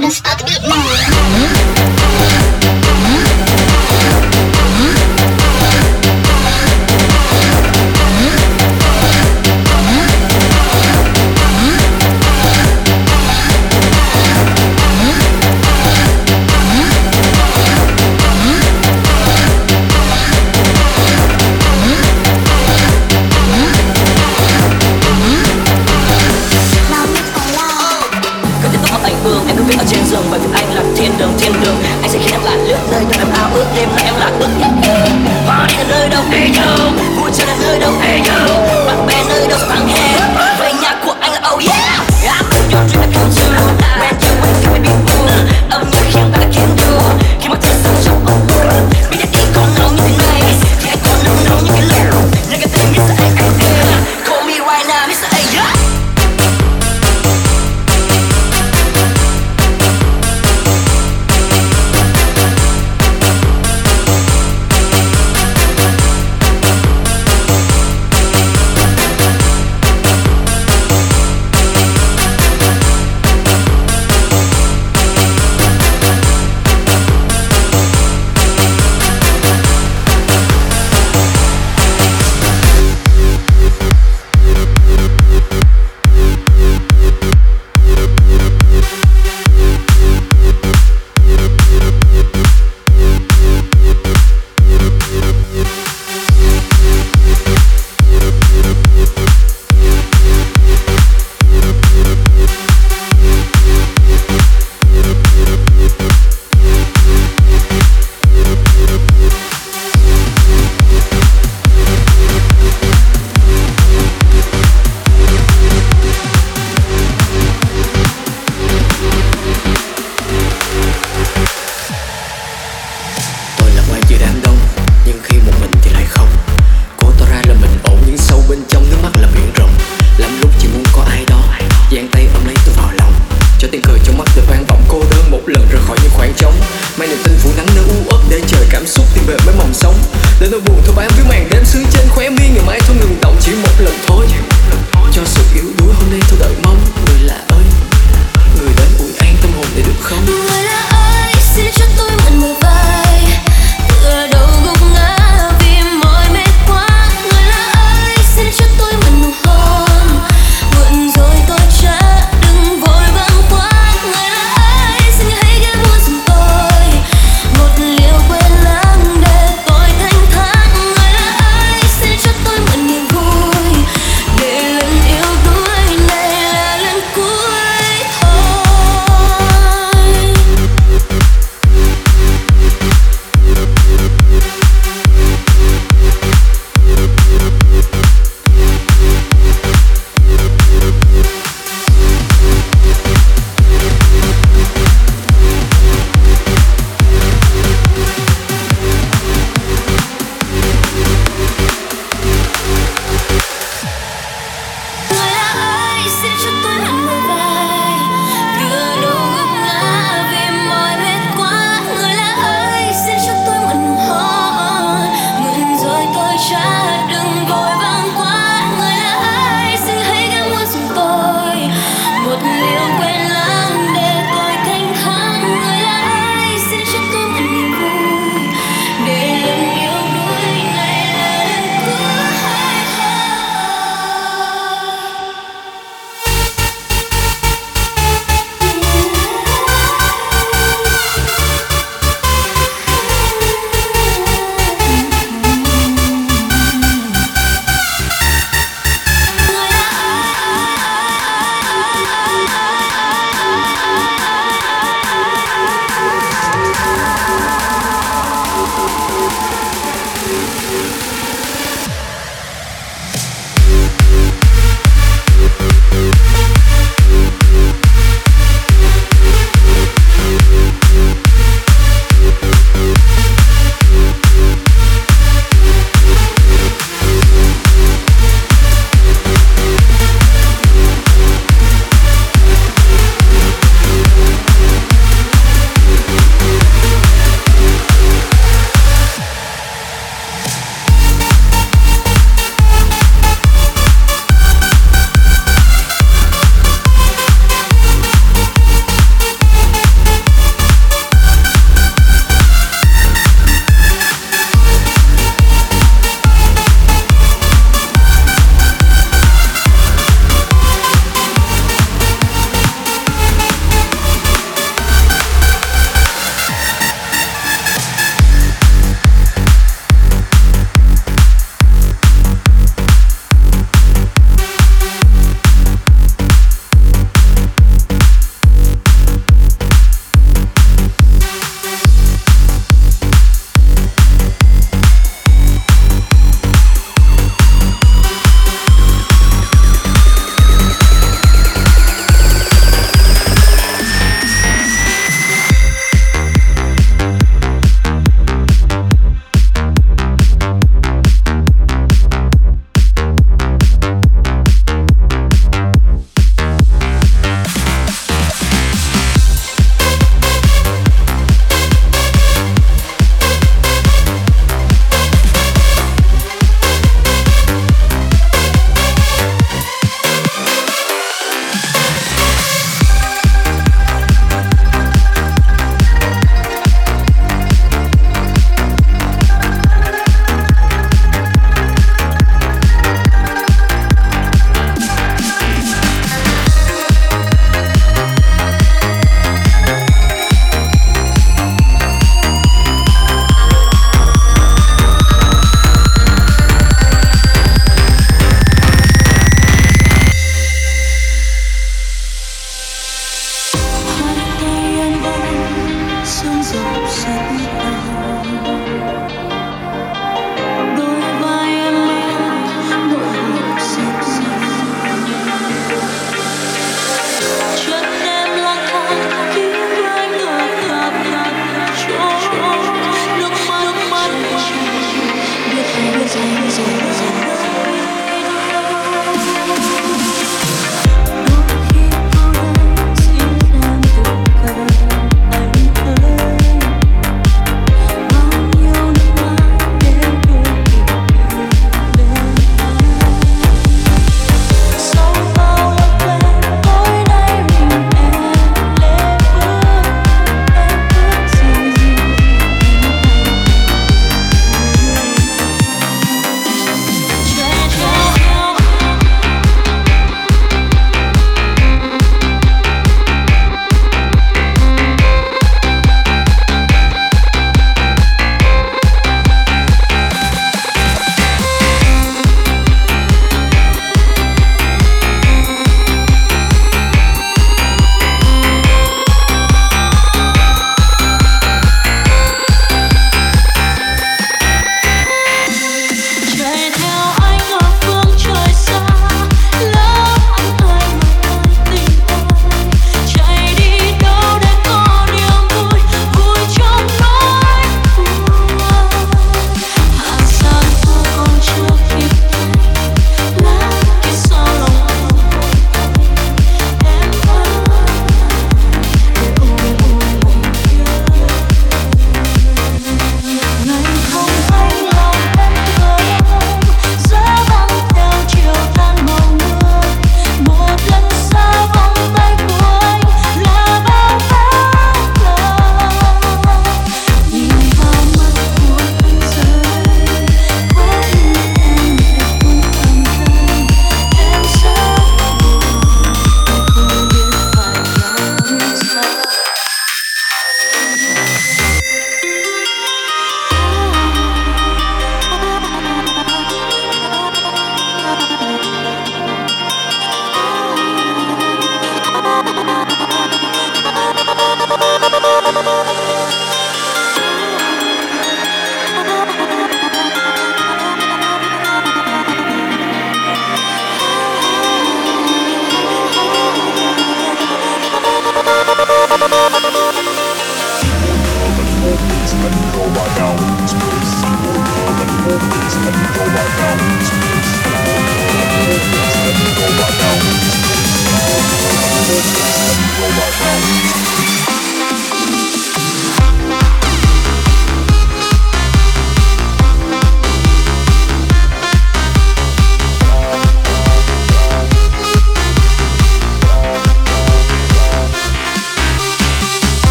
Let's fuck it now.